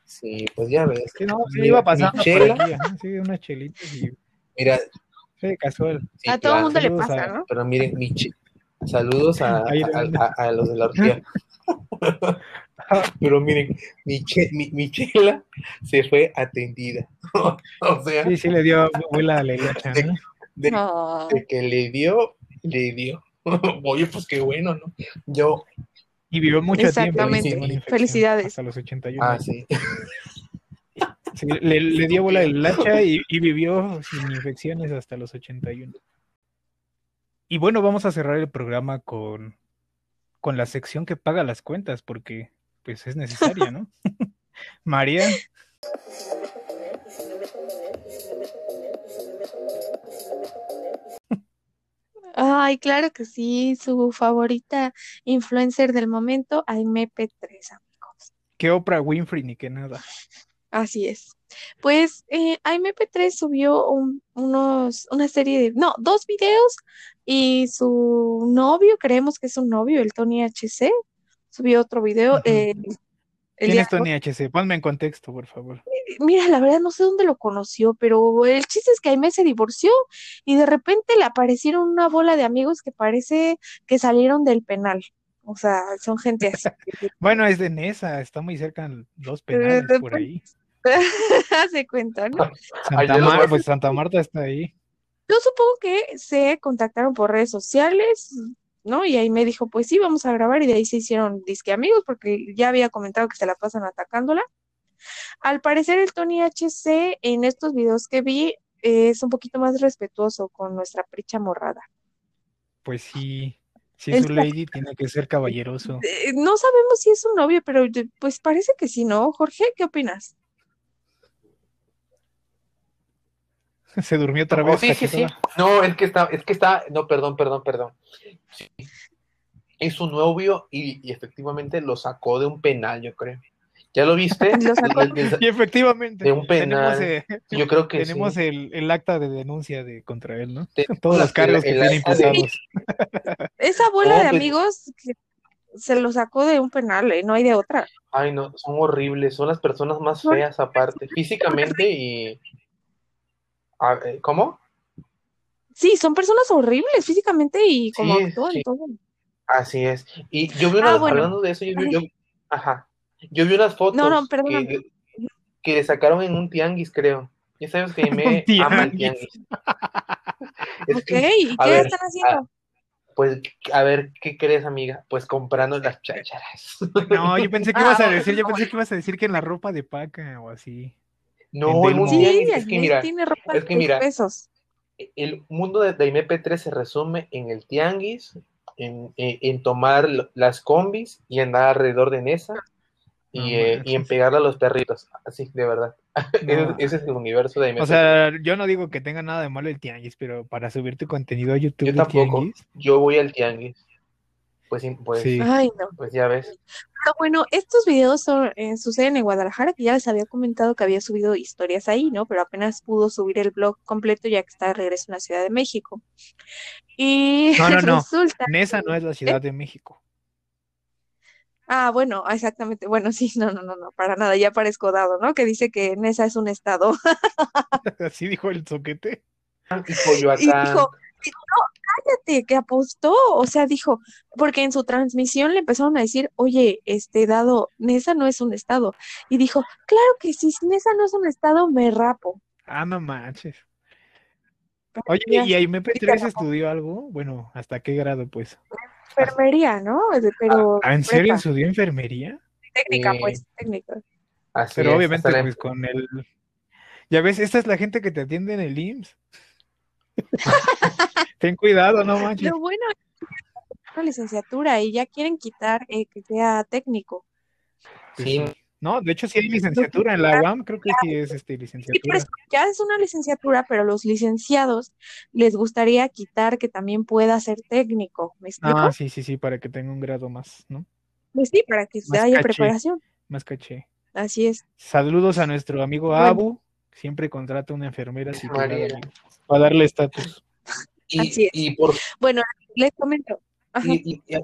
Sí, pues ya ves. Sí, no, se Mira, iba pasando por aquí, sí, unas chelitas y Mira, sí, casual. sí, a todo el mundo le saludos pasa, a- ¿no? pero miren, Michi- saludos a- a los de la orgía. Pero miren, Miche- mi- Michela se fue atendida. o sea, Sí, sí le dio abuela a la hilacha, ¿no? de, de que le dio, le dio. Oye, pues qué bueno, ¿no? Yo, Y vivió mucho tiempo. Exactamente. una infección, Felicidades. Hasta los 81 ah, sí. Sí, le, le dio bola de hilacha y, y vivió sin infecciones hasta los 81. Y bueno, vamos a cerrar el programa con, con la sección que paga las cuentas, porque pues es necesaria, ¿no? María, Ay, claro que sí, su favorita influencer del momento, AMP3, amigos. que Oprah Winfrey ni que nada. Así es. Pues eh, AMP3 subió un- unos, una serie de, no, dos videos y su novio, creemos que es un novio, el Tony HC, subió otro video. Eh, ¿Quién es Tony HC? Ponme en contexto, por favor. Mira, la verdad no sé dónde lo conoció, pero el chiste es que Aimee se divorció y de repente le aparecieron una bola de amigos que parece que salieron del penal. O sea, son gente así. Bueno, es de Nesa, está muy cerca en dos penales de- por ahí. Hace cuenta, ¿no? Santa Marta, pues Santa Marta está ahí. Yo supongo que se contactaron por redes sociales, ¿no? Y ahí me dijo, pues sí, vamos a grabar y de ahí se hicieron disque amigos porque ya había comentado que se la pasan atacándola. Al parecer el Tony HC en estos videos que vi es un poquito más respetuoso con nuestra pricha morrada. Pues sí, si es su lady, tiene que ser caballeroso. Eh, no sabemos si es un novio, pero pues parece que sí, ¿no? Jorge, ¿qué opinas? Se durmió otra Oh, vez. sí, sí, sí. cachetada. No, es que está, es que está, no, perdón, perdón, perdón. Sí. Es su novio y, y efectivamente lo sacó de un penal, yo creo. ¿Ya lo viste? Lo sacó. Y efectivamente, De un penal. tenemos, eh, yo creo que tenemos sí. el, el acta de denuncia de contra él, ¿no? Te- Todos los cargos que tiene imputados. Esa bola No, de pues- amigos que se lo sacó de un penal, ¿eh? no hay de otra. Ay, no, son horribles, son las personas más feas aparte, físicamente y... Ver, ¿Cómo? Sí, son personas horribles físicamente y como Sí, actúan sí. todo. Así es. Y yo vi Ah, unas, bueno. hablando de eso, yo vi, yo- ajá, yo vi unas fotos No, no, perdóname. que, que le sacaron en un tianguis, creo. Ya sabes que me ama el tianguis. Es Ok, que, ¿y qué ver, están haciendo? pues, a ver, ¿qué crees, amiga? Pues comprando las chácharas. No, yo pensé que Ah, ibas a decir, yo pensé que ibas a decir que en la ropa de paca o así. No, un Delmo. Sí, tianguis, es que mira, tiene ropa es de que 10 mira, pesos. el mundo de, de MP3 se resume en el tianguis, en, en- en tomar las combis y andar alrededor de Nesa y, No eh, y en pegarle a los perritos. Así, de verdad. Ese, No. ese es el universo de MP3. O sea, yo no digo que tenga nada de malo el tianguis, pero para subir tu contenido a YouTube Yo tampoco. tianguis, Yo voy al tianguis. Pues, sí, pues, sí. Ay, no. pues ya ves. Pero bueno, estos videos son, eh, suceden en Guadalajara, que ya les había comentado que había subido historias ahí, ¿no? Pero apenas pudo subir el blog completo ya que está de regreso en la Ciudad de México. Y No, no, no. resulta Nesa no es la Ciudad de México. Ah, bueno, exactamente. Bueno, sí, no, no, no, no, para nada, ya parezco dado, ¿no? Que dice que Nesa es un estado. Así dijo el soquete. Y Y Coyoacán. dijo, dijo, no, cállate, que apostó. O sea, dijo, porque en su transmisión le empezaron a decir, oye, este dado, Nesa no es un estado. Y dijo, claro que sí, si Nesa no es un estado, me rapo. Ah, no manches. Pero Oye, ya ¿y ahí sí te MP3 rapó. estudió algo? Bueno, ¿hasta qué grado, pues? enfermería, ¿no? Pero Ah, ¿En serio estudió enfermería? técnica, pues, técnica. Así Pero es, obviamente, pues con el... Ya ves, esta es la gente que te atiende en el IMSS. Ten cuidado, no manches. Lo bueno es que es una licenciatura y ya quieren quitar eh, que sea técnico. Sí, sí. No, de hecho sí hay licenciatura en la UAM, creo que sí es este Sí, licenciatura. eso ya es una licenciatura, pero los licenciados les gustaría quitar que también pueda ser técnico. ¿Me explico? Ah, sí, sí, sí, para que tenga un grado más, ¿no? Pues sí, para que Más haya caché. preparación. Más caché. Así es. Saludos a nuestro amigo Bueno. Abu, siempre contrata una enfermera titulada para darle estatus. y, Así es. y por Bueno, les comento. Ajá. y, y- y-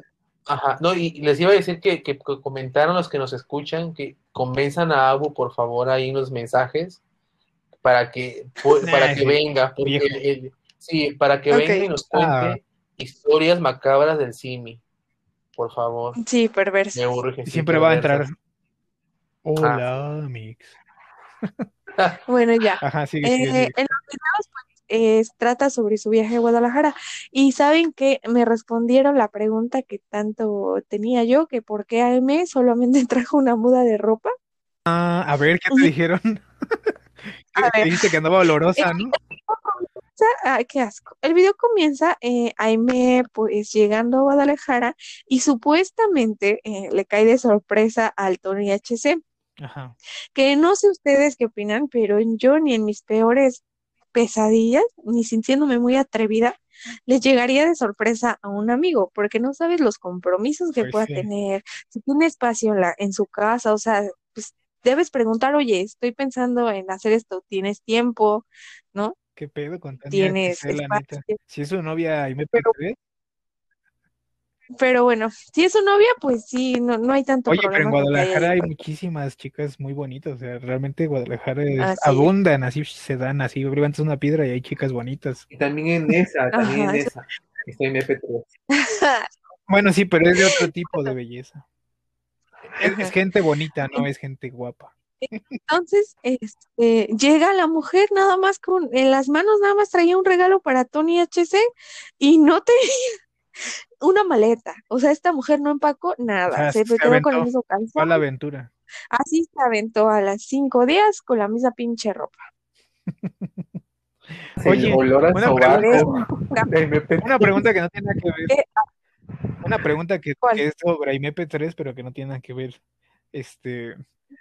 ajá, no, y les iba a decir que, que comentaron los que nos escuchan que convenzan a Abu, por favor, ahí en los mensajes para que para que venga, porque sí, para que venga y nos cuente Ah. historias macabras del Simi. Por favor, Sí, perverso. me urge. Y sí, siempre va a entrar. Hola, Mix. Bueno, ya. Ajá, sigue, Eh, sigue, sigue. en los videos, pues, eh, trata sobre su viaje a Guadalajara. Y saben que me respondieron la pregunta que tanto tenía yo, que por qué Aime solamente trajo una muda de ropa. Ah, a ver, ¿qué te dijeron? Te dijiste que andaba olorosa, ¿no? ay, qué asco. El video comienza eh, Aime pues llegando a Guadalajara y supuestamente eh, le cae de sorpresa al Tony HC, Ajá. que no sé ustedes qué opinan, pero yo ni en mis peores pesadillas, ni sintiéndome muy atrevida, les llegaría de sorpresa a un amigo, porque no sabes los compromisos que Pues pueda sí. tener, si tiene espacio en la, en su casa, o sea, pues debes preguntar, oye, estoy pensando en hacer esto, ¿tienes tiempo? ¿No? ¿Qué pedo con Tania ¿Tienes HC, la neta? espacio? Si es su novia ahí me Pero- Pero bueno, si es su novia, pues sí, no, no hay tanto Oye, pero en problema Guadalajara hay muchísimas chicas muy bonitas, o sea, realmente Guadalajara es- es. abundan, así se dan, así levantas una piedra y hay chicas bonitas. Y también en esa, también Ajá, en esa. Está en MP3. Bueno, sí, pero es de otro tipo de belleza. Es, gente bonita, no es gente guapa. Entonces, este, llega la mujer nada más con, en las manos nada más traía un regalo para Tony HC y no tenía una maleta. O sea, esta mujer no empacó nada, sea, se se quedó con el mismo Fue a calzón. la aventura. Así se aventó a las cinco días con la misma pinche ropa. Oye, el olor a una sobaco de MP3. Una pregunta que no tiene nada que ver. Una pregunta que, que es sobre MP3, pero que no tiene nada que ver. Este,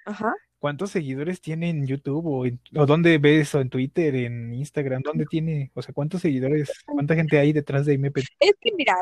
Ajá. ¿Cuántos seguidores tiene en YouTube o, en- o dónde ves o en Twitter, en Instagram? ¿Dónde tiene? O sea, ¿cuántos seguidores, cuánta gente hay detrás de MP3? Es que mira,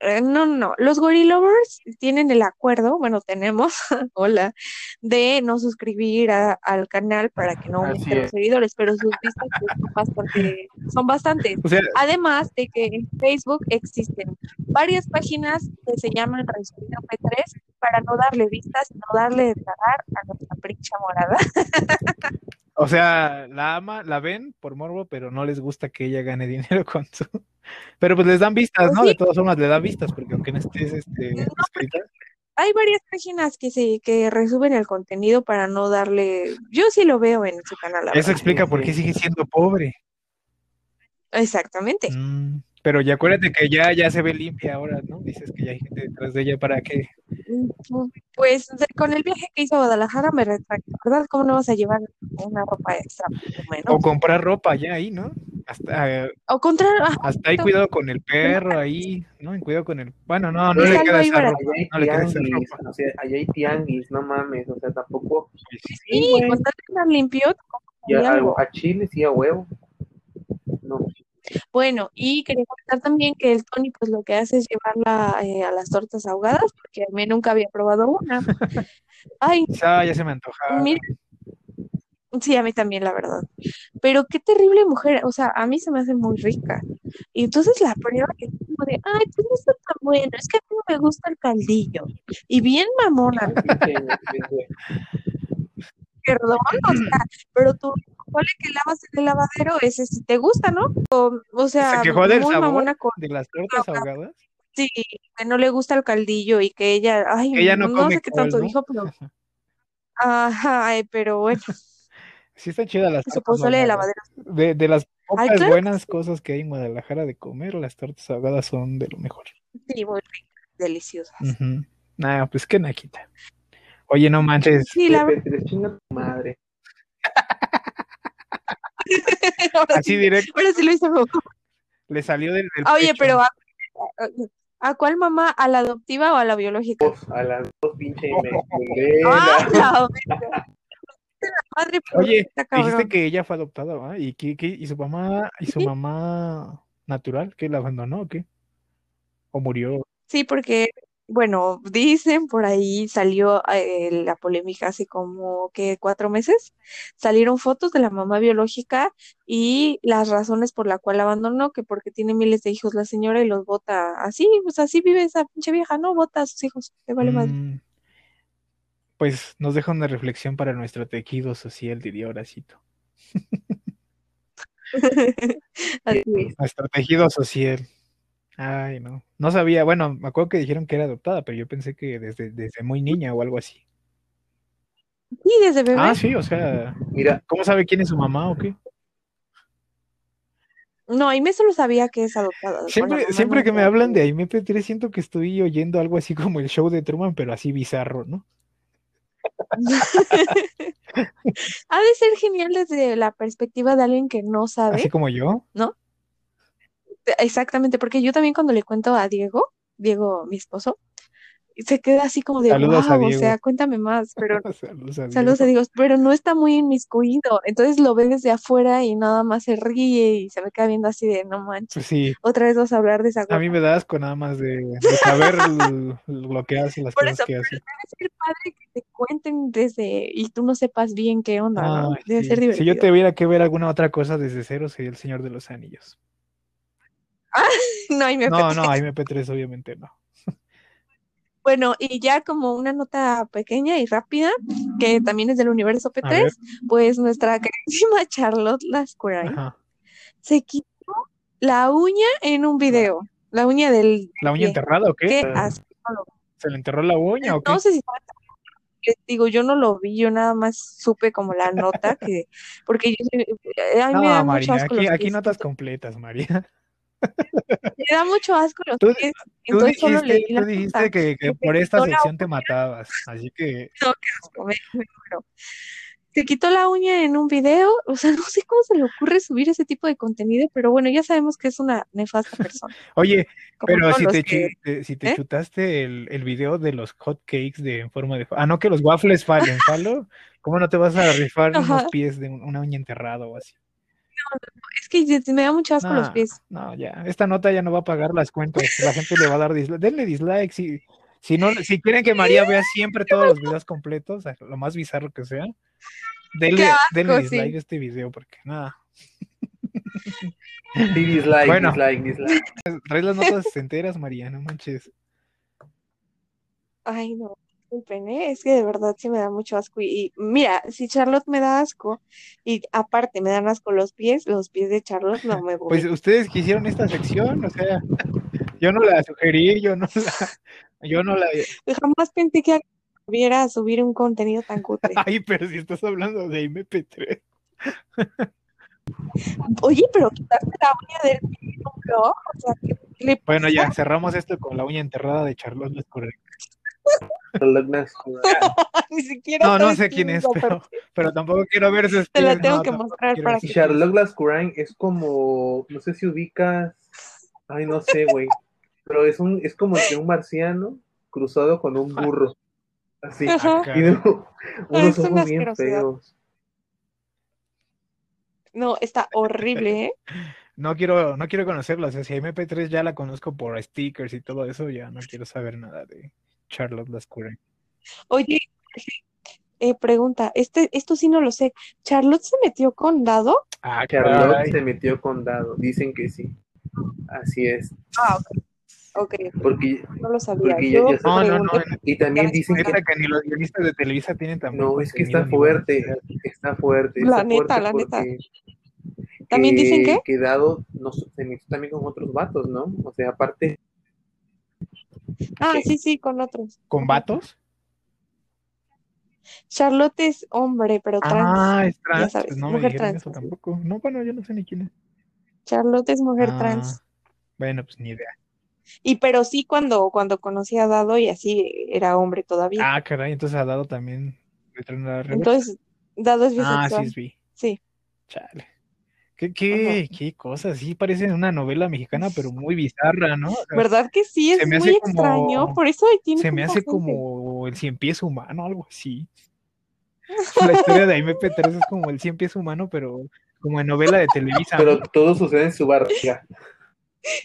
eh, no, no, los Gorilovers tienen el acuerdo, bueno, tenemos, hola, de no suscribir a- al canal para que no aumenten los es. seguidores, pero sus vistas pues, son bastante, son bastantes. O sea, Además de que en Facebook existen varias páginas que se llaman Resumido P3 para no darle vistas, no darle de tragar a nuestra princha morada. o sea, la ama, la ven por morbo, pero no les gusta que ella gane dinero con su. Pero pues les dan vistas, Pues ¿no? sí. De todas formas le da vistas, porque aunque no estés este, No, suscrita. Hay varias páginas que se que resuben el contenido para no darle. Yo sí lo veo en su canal. Eso verdad. explica por qué sigue siendo pobre. Exactamente. Mm, pero ya acuérdate que ya, ya se ve limpia ahora, ¿no? Dices que ya hay gente detrás de ella para que. Pues de- con el viaje que hizo a Guadalajara me retracto, ¿verdad? ¿Cómo no vas a llevar una ropa extra? Bueno, O comprar ropa ya ahí, ¿no? Hasta, eh, o contra, ah, hasta ahí cuidado con el perro ahí, ¿no? En cuidado con el. Bueno, no, no Es le algo queda esa ropa. Allá hay No le queda esa tianguis, ropa. o sea, allá hay tianguis, no mames, o sea, tampoco. sí, Sí, de estar limpio, tampoco Y a, hay algo. a- a Chile sí a huevo. No. Bueno, y quería comentar también que el Tony pues lo que hace es llevarla eh, a las tortas ahogadas, porque a mí nunca había probado una. Ay, Ah, ya se me antoja. mira, sí, a mí también, la verdad. Pero qué terrible mujer, o sea, a mí se me hace muy rica. Y entonces la prueba es como de, ay, pues no está tan bueno, es que a mí no me gusta el caldillo. Y bien mamona, perdón, o sea, pero tú, ¿cuál es que lavas en el lavadero? Ese si te gusta, ¿no? O, o sea, se quejó del sabor con de las tortas ahogadas. sí, que no le gusta el caldillo y que ella, ay, Que ella no no sé qué col, tanto ¿no? dijo, pero, ajá, ay, pero bueno, Sí están chidas las su tortas pozole de lavadero. De, de las pocas claro que buenas cosas que hay en Guadalajara de comer, las tortas ahogadas son de lo mejor. Sí, muy ricas, deliciosas. Ujú. Nah, pues qué naquita. Oye, no manches. Sí, la verdad, madre. ahora Así sí, directo ahora sí lo hice. le salió del, del Oye, pecho. pero ¿a, cuál mamá? ¿A la adoptiva o a la biológica? A las dos pinche ¡Ah, la madre Oye, está dijiste que ella fue adoptada, ¿va? ¿Y, qué, qué- y su mamá, y su Sí, mamá natural, que la abandonó o qué? ¿O murió? sí, porque, bueno, dicen por ahí salió eh, la polémica hace como que cuatro meses. Salieron fotos de la mamá biológica y las razones por la cual abandonó, que porque tiene miles de hijos la señora y los bota así, pues así vive esa pinche vieja, ¿no? Bota a sus hijos, le vale. Mm, pues nos deja una reflexión para nuestro tejido social, diría Horacito. Así es. Nuestro tejido social. Ay, no. No sabía, bueno, me acuerdo que dijeron que era adoptada, pero yo pensé que desde, desde muy niña o algo así. Sí, desde bebé. Ah, sí, o sea, Mira, ¿cómo sabe quién es su mamá o qué? No, Aimee solo sabía que es adoptada. Siempre, mamá siempre no que me hablan de Aimee P3 siento que estoy oyendo algo así como el show de Truman, pero así bizarro, ¿no? Ha de ser genial desde la perspectiva de alguien que no Así sabe, como yo. ¿no? Exactamente, porque yo también cuando le cuento a Diego, Diego, mi esposo, se queda así como de, Saludos wow, o sea, cuéntame más, pero Saludos a saludos a Diego. Pero no está muy inmiscuido, entonces lo ve desde afuera y nada más se ríe y se me queda viendo así de, no manches, sí, otra vez vas a hablar de esa a mí me da asco nada más de, de saber lo que hace, las Por cosas eso, que hace. debe ser padre que te cuenten desde, y tú no sepas bien qué onda, ¿no? Ay, Debe sí. ser Si yo divertido. tuviera que ver alguna otra cosa desde cero, sería El Señor de los Anillos. No, y me No, no, Aimee P3 obviamente no. Bueno, y ya como una nota pequeña y rápida, que también es del universo A ver, P3, pues nuestra queridísima Charlotte Lascurain ajá. se quitó la uña en un video, la uña del ¿La uña enterrada o qué? ¿Se le enterró la uña o qué? No sé si les digo, yo no lo vi, yo nada más supe como la nota que, porque yo, a mí me No, da mucho María, asco aquí, aquí notas completas, María. Me da mucho asco los Tú, pies, tú solo dijiste, leí tú la dijiste nota, que, por esta sección te matabas, así que No, qué asco, me- me. Se quitó la uña en un video, o sea, no sé cómo se le ocurre subir ese tipo de contenido, pero bueno, ya sabemos que es una nefasta persona, Oye, como pero si te, que, te- si te ¿eh? chutaste el, el video de los hot cakes de en forma de ah no que los waffles fallen, falo, ¿cómo no te vas a rifar unos pies de un- una uña enterrada o así? Es que me da mucho asco los pies. No, ya. Esta nota ya no va a pagar las cuentas. La gente le va a dar dislike. Denle dislike. Si, si, no, si quieren que María vea siempre todos los videos completos, lo más bizarro que sea, denle, Qué asco, denle sí. dislike a este video porque nada. Sí, dislike, Bueno. dislike, dislike. Traes las notas enteras, María, no manches. Ay, no. Disculpen, ¿eh? Es que de verdad sí me da mucho asco. Y, y mira, si Charlotte me da asco y aparte me dan asco los pies, los pies de Charlotte no me voy. Pues ustedes quisieron esta sección, o sea, yo no la sugerí, yo no la, yo no la. Jamás pensé que viera a subir un contenido tan cutre. Ay, pero si estás hablando de MP3. Oye, pero quitarte la uña del pie blog, o sea, ¿qué le Bueno, ya cerramos esto con la uña enterrada de Charlotte Lescure. Ni siquiera No, no sé quién es, pero, pero tampoco quiero ver sus Te la tengo no, que mostrar quiero para que- Charlotte Lascurain es como, no sé si ubicas, ay, no sé, güey, pero es un, es como que un marciano cruzado con un burro, así, Ajá. pies. tiene unos ojos bien feos. No, está horrible, ¿eh? No quiero, no quiero conocerla, o sea, si MP3 ya la conozco por stickers y todo eso, ya no quiero saber nada de Charlotte Lescure. Oye, eh, pregunta, este, esto sí no lo sé. ¿Charlotte se metió con Dado? Ah, Charlotte caray. se metió con Dado, dicen que sí, así es, Ah, ok. Ok, porque, no lo sabía. Yo No, no, no, y también dicen que, que ni los guionistas de Televisa tienen buen no, es que está fuerte, está fuerte, La está neta, fuerte la neta. ¿También dicen qué? que Dado no, se metió también con otros vatos, ¿no? O sea, aparte, Ah, sí, sí, con otros. ¿Con vatos? Charlotte es hombre, pero trans. Ah, es trans. ya sabes, pues no me mujer dijeron trans. eso tampoco. No, bueno, yo no sé ni quién es. Charlotte es mujer Ah, trans. Bueno, pues ni idea. Y pero sí cuando, cuando conocí a Dado y así era hombre todavía. Ah, caray, entonces ha dado también le traen la reversa. Entonces, Dado es Ah, bisexual. sí, es bi. Sí. Chale. ¿Qué, qué, qué cosas? Sí, parece una novela mexicana, pero muy bizarra, ¿no? O sea, ¿Verdad que sí? Es muy como- extraño. Por eso tiene se me hace gente. como el cien pies humano, algo así. La historia de MP3 es como el cien pies humano, pero como en novela de Televisa. ¿no? pero todo sucede en su barriga.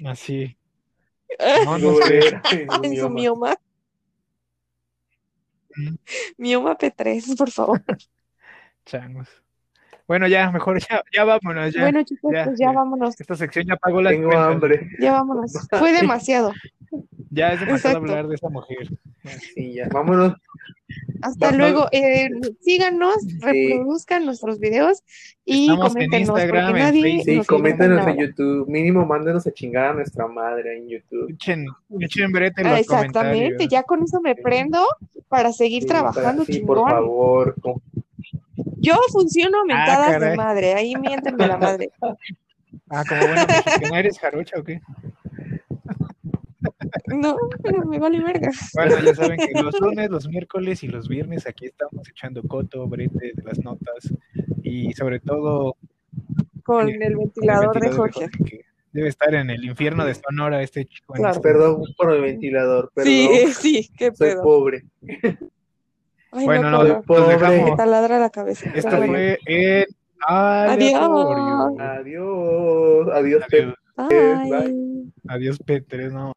Así. Ah, No, no sé. en su mioma. Mm. Mioma P3, por favor. Changos. Bueno, ya, mejor ya, ya vámonos, ya. Bueno, chicos, ya, pues ya, ya. vámonos. Esta sección ya pagó la Tengo hambre. Ya vámonos. Fue demasiado. Ya es demasiado Exacto. hablar de esa mujer. Sí, ya. Vámonos. Hasta No, no. luego. Eh, síganos, reproduzcan nuestros videos y Estamos en coméntenos Instagram, porque en nadie Facebook. Sí, nos coméntenos en. YouTube. Mínimo, mándenos a chingar a nuestra madre en YouTube. Echen, echen brete en Ah, los Exactamente, comentarios. ya con eso me prendo para seguir Sí, trabajando para- sí, por chingón. favor. com- Yo funciono mentadas de Ah, madre, ahí miéntenme la madre. Ah, como buena mexicana, ¿eres jarocha o qué? No, pero me vale verga. Bueno, ya saben que los lunes, los miércoles y los viernes aquí estamos echando coto, brete de las notas y sobre todo Con Sí, el con el ventilador de Jorge. que debe estar en el infierno de Sonora este chico. en Claro. este- Perdón por el ventilador, perdón. Sí, sí, qué Soy pobre. Ay, Bueno, no, no, pobre. dejamos. Me taladra la cabeza. Esto Pero fue aleatorio. Adiós. Adiós, Adiós. Bye. adiós P3, no.